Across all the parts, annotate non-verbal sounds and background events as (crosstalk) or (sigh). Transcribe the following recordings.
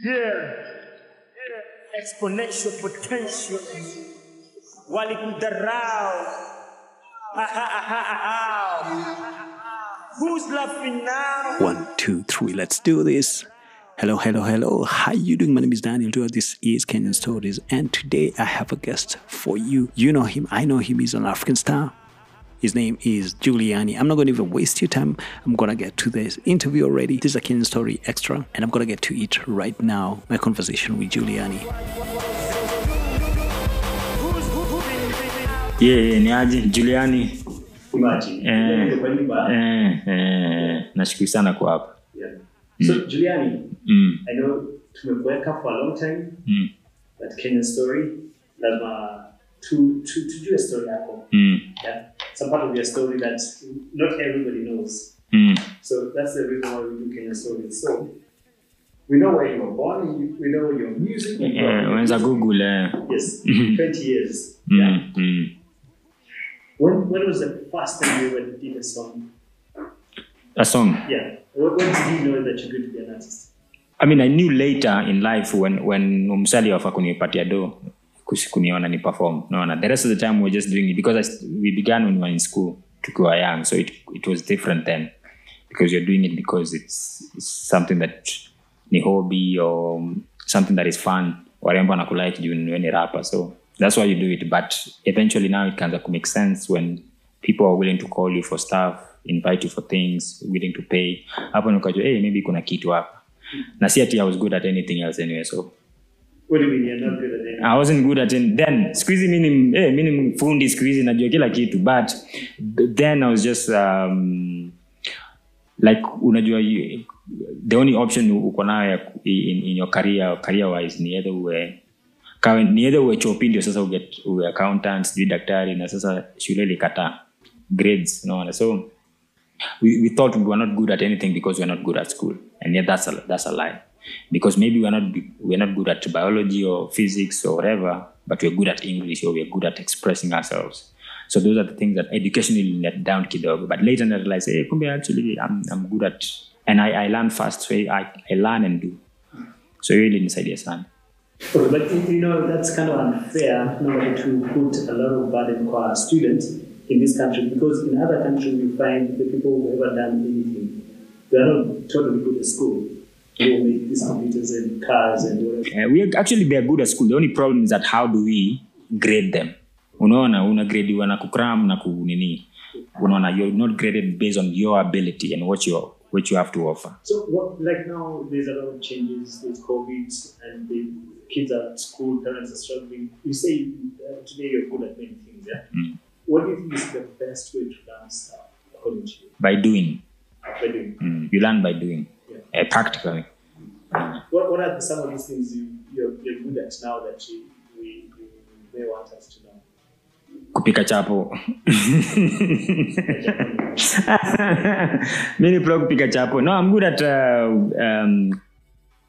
Yeah. Exponential potential. Who's laughing now? One, two, three, let's do this. Hello, hello, hello. How are you doing? My name is Daniel Dua. This is Kenyan Stories, and today I have a guest for you. You know him, I know him. He's an African star. His name is Juliani. I'm not going to even waste your time. I'm going to get to this interview already. This is a Kenyan Story extra, and I'm going to get to it right now. My conversation with Juliani. yeah, ni aje juliani Imagine. Eh. Eh, eh, nashukuru sana kwa hapa Yeah. So Juliani, mm, I know tumekuweka for a long time mm, that Kenyan story lazima tu, do a story yako. mm, Yeah. Some part of your story that not everybody knows. mm, So that's the reason why we do Kenyan stories. So we know where you were born, we- know your music. yeah, unaweza google eh. Yes, (laughs) 20 years. Yeah. mm, mm. When, when was the first time you ever did a song? a song Yeah. When, when did you know that you're going to be an artist? I mean, I knew later in life when when umsali wafa kunipatia do kusi- kuniona ni perform. Naona the rest of the time we were just doing it because I, we began when we were in school tukiwa young so it, it was different then. Because you're doing it because it's, it's something that ni hobby or something that is fun. Warembo anakulike juu ni rapper so that's why you do it. But eventually now it can make sense when people are willing to call you for stuff invite you for things willing to pay. Hapo nikajua hey, maybe kuna kitu hapa. Na si ati i was good at anything else anyway so What do you mean i wasn't good at it. Then Squeezy hizi eh, mi ni fundi siku hizi najua kila kitu but then i was just um, like unajua you- the only option uko in, in your career career wise ni either uwe kawe, ni either uwe chopi ndio sasa uwe, uwe accountant sijui daktari na sasa shule ilikataa grades unaona? So we, we thought we were not good at anything because we're not good at school. And yet that's a, that's a lie because maybe we're not we're not good at biology or physics or whatever but we're good at english or we're good at expressing ourselves. So those are the things that educationally let down kidogo. But later I realized hey come eh, kumbe actually I'm, I'm good at and I, I learn fast so I, I learn and do. So hiyo ilinisaidia sana. Okay, but you you know that's kind of unfair now to put a lot of burden for our students in this country because in other countries we find the people who have ever done anything they are not totally good at school. They make these computers and cars and whatever. Uh, we are, actually they are good at school the only problem is that how do we grade them unaona unagradiwa na kukram na kunini unaona you're not graded based on your ability and what you what you have to offer So what like now there's a lot of changes with COVID and the kids are at school, parents are struggling. You say uh, today you're good at many things, yeah? Mm. What do you think is the best way to learn stuff according to you? by doing By doing mm. you learn by doing. Uh, practically. What, what are some of these things you, you're, you're good at now that you, we, you may want us to know? kupika chapo. (laughs) Mi ni pro kupika chapo. No i'm good at uh, um,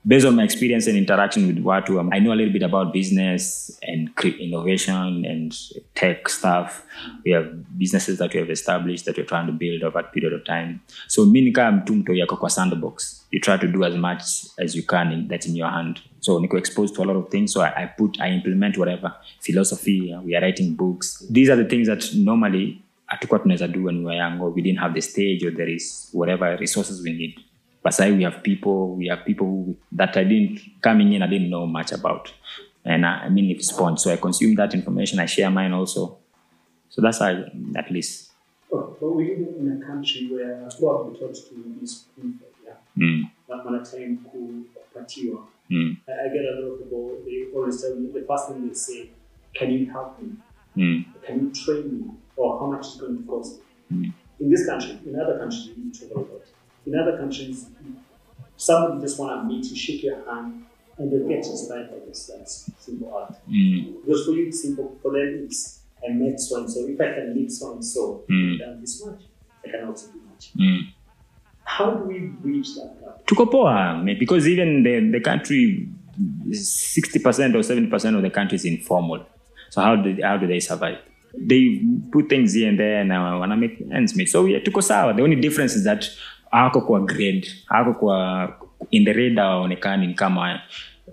based on my experience and interaction with watu um, i know a little bit about business and cre- innovation and tech stuff. We have businesses that we have established that we're trying to build over a period of time. So mi nikaa mtu mto yako kwa sandbox you try to do as much as you can in, that's in your hand. So niko exposed to a lot of things. So I, I put i implement whatever philosophy uh, we are writing books. These are the things that normally hatukuwa tunaweza do when we were young or we didn't have the stage or there is whatever resources we need. Say we have people we have people who, that i didn't coming in i didn't know much about. And i, I mean it's sponge so i consume that information i share mine also. So that's how I, at least. But we live in a country where well, we taught to yeah. Mm, on time kupatiwa. mm, I, I get a lot of people, they always tell me, the first thing they say, can you help me? mm, Can you train me? Or how much is it going to cost? Mm. In this country, in other countries, you travel a lot. In other countries, somebody just want to meet you, shake your hand, and they get inspired by this. That's simple art. mm, Because for you, it's simple. For them, it's I met so and so. If I can meet so and so, Mm. done this much, I can also do much. mm. How do we bridge that gap? tuko poa because even the, the country 60% or 70% of the country is informal. So how do, how do they survive? They put things here and there na wana make ends meet. So yeah, tuko sawa. The only difference is that hawako kwa grade hawako kwa in the radar waonekani ni kama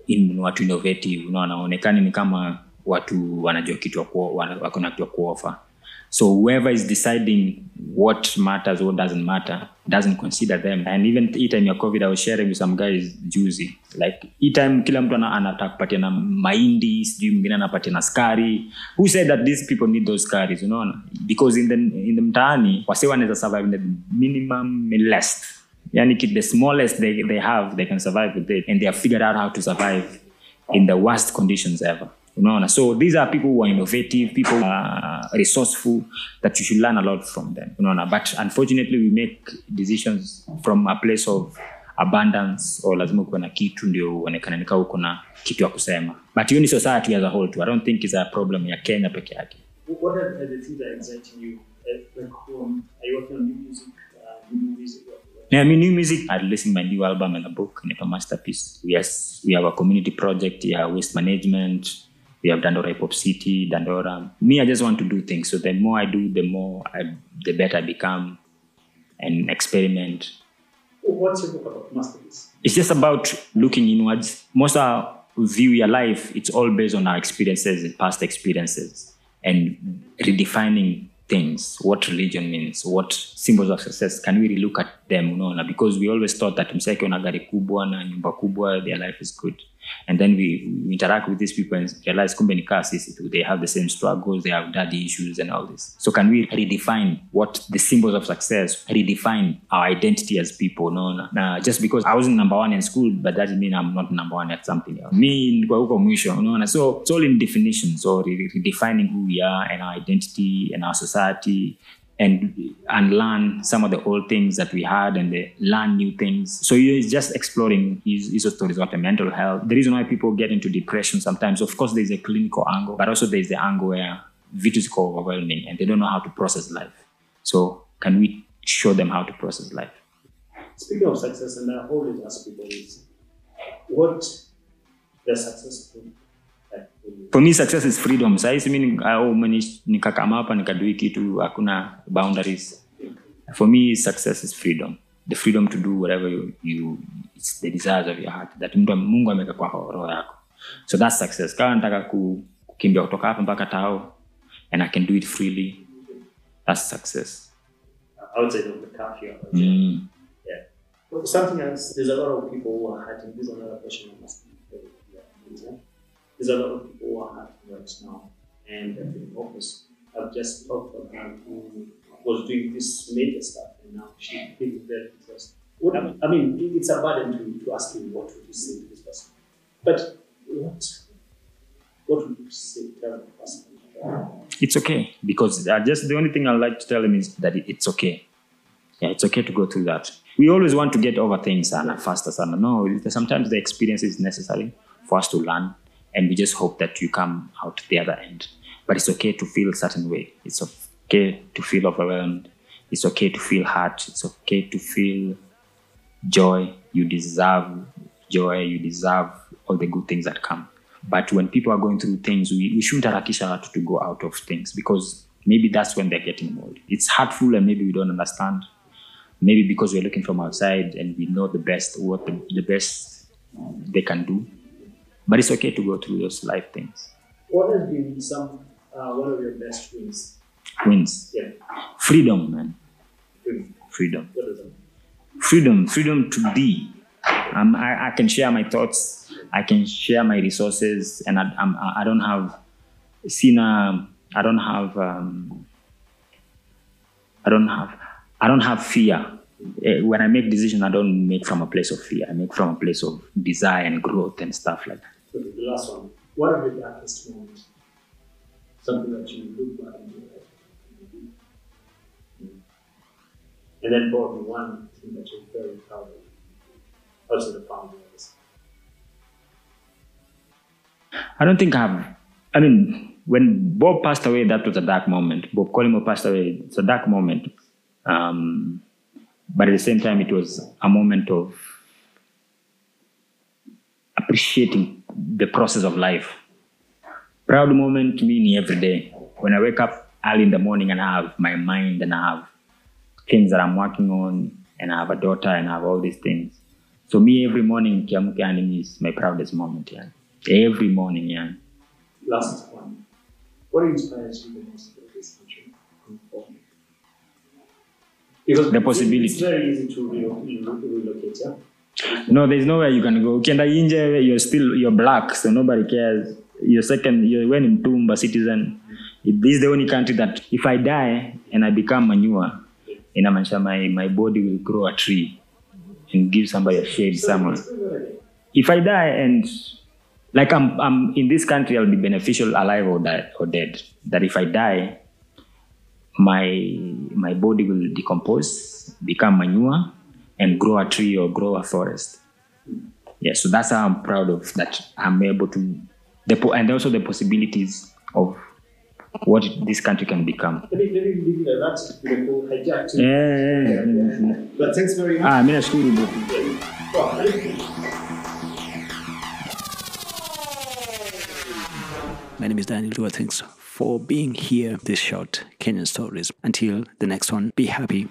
in, watu innovative unaona waonekani ni kama watu wanajua kitu wako na kitu ya kuofa so whoever is deciding what matters what doesn't matter doesn't consider them. And even hii time ya covid i was sharing with some guys juzi. Like hii time kila mtu ana- anataka kupatia na mahindi sijui mwingine anapatia na skari who said that these people need those scaries unaona? Because in the, in the mtaani wase wanaweza survive in the minimum less. Yani the smallest they, they have they can survive with it. And they have figured out how to survive in the worst conditions ever unaona so these are people who are innovative people who are resourceful that you should learn a lot from them unaona but unfortunately we make decisions from a place of abundance or lazima ukuwe na kitu ndio uonekane nikaa uko na kitu ya kusema but hiyo ni society as a whole too i don't think is a problem ya kenya peke yake What are, are the things that are you? Like, um, are you working on new music, uh, new movies? Yeah, I mean, new music. I'm releasing my new album and a book, Nepa Masterpiece. Yes, we have a community project, yeah, waste management. We have Dandora Hip Hop City, Dandora. Me, I just want to do things. So the more I do, the more I, the better I become and experiment. What's your book about? Masterpiece. It's just about looking inwards. Most of our view your life, it's all based on our experiences and past experiences and redefining things, what religion means, what symbols of success. Can we relook at them? Unaona? Because we always thought that mseke una gari kubwa na nyumba kubwa, their life is good. And then we, we interact with these people and realize kumbe ni. They have the same struggles, they have daddy issues and all this. So can we redefine what the symbols of success, redefine our identity as people? No, na just because I wasn't number one in school, but that doesn't mean I'm not number one at something else. Me nilikuwa huko mwisho, unaona? So it's all in definition. So re- redefining who we are and our identity and our society and and learn some of the old things that we had and they learn new things. So it's just exploring his, his stories about the mental health. The reason why people get into depression sometimes, of course, there's a clinical angle, but also there's the angle where vitu ziko overwhelming and they don't know how to process life. So can we show them how to process life? Speaking of success, and I always ask people is, what does success mean? Like, for me success is freedom sahisi mi nikakama hapa nikadui kitu hakuna boundaries for me success is freedom the freedom to do whatever you, you it's the desires of your heart that mtu mungu ameweka kwa roho yako so that's success kawa nataka kukimbia kutoka hapa mpaka tao and i can do it freely that's success outside of the curfew. mm. Yeah. Something else, there's a lot of people who are hurting. This is another question I must be on. There's a lot of people who are hurting right now. And at the office, I've just talked to a girl who was doing this major stuff and now she feels very depressed. What, I mean, it- it's a burden to, to ask him what would you say to this person. But what, what would you say, to the person? it's okay because just the only thing I like to tell him is that it's okay. Yeah, it's okay to go through that. We always want to get over things sana, faster. Sana. No, sometimes the experience is necessary for us to learn, and we just hope that you come out the other end. But it's okay to feel a certain way. It's okay to feel overwhelmed. It's okay to feel hurt. It's okay to feel joy. You deserve joy. You deserve all the good things that come. But when people are going through things, we, we shouldn't harakisha watu to go out of things because maybe that's when they're getting old. It's hurtful and maybe we don't understand. Maybe because we're looking from outside and we know the best, what the, the best they can do. But it's okay to go through those life things. What has been some, uh, one of your best wins? Wins. Yeah. Freedom, man. Freedom. Does freedom freedom to be um, I, I can share my thoughts i can share my resources and i, I'm, I don't have seen um, i don't have um, i don't have i don't have fear Eh, when i make decisions i don't make from a place of fear i make from a place of desire and growth and stuff like that The last one. What are the darkest moments? Something that you look back and you're like, "Hmm." and then probably one thing that you're very proud of. Also the family. I don't think I've. I mean, when Bob passed away, that was a dark moment. Bob Collymore passed away. It's a dark moment. Um, but at the same time, it was a moment of appreciating the process of life. Proud moment to me every day. When I wake up early in the morning and I have my mind and I have things that I'm working on and I have a daughter and I have all these things. so me every morning nikiamka yani is my proudest moment yeah. every morning yeah. Last one. What inspires you the most about this country? Because The possibility. It's very easy to relo- relo- relocate, yeah? No there's nowhere you can go. Ukienda inje you're still you're black so nobody cares. You're second you're when mtumba citizen this is the only country that if i die and i become manure inamaanisha my, my body will grow a tree and give somebody a shade somewhere. If i die and like I'm, I'm in this country i'll be beneficial alive or, die, or dead. That if i die my my body will decompose become manure and grow a tree or grow a forest yeah so that's how i'm proud of that i'm able to the po- and also the possibilities of what this country can become Let me, let me leave it at that. Beautiful hijack to yeah, yeah, yeah. But thanks very much. ah mi nashukuru My name is Daniel Dua. Thanks for being here. This short Kenyan stories. Until the next one, be happy,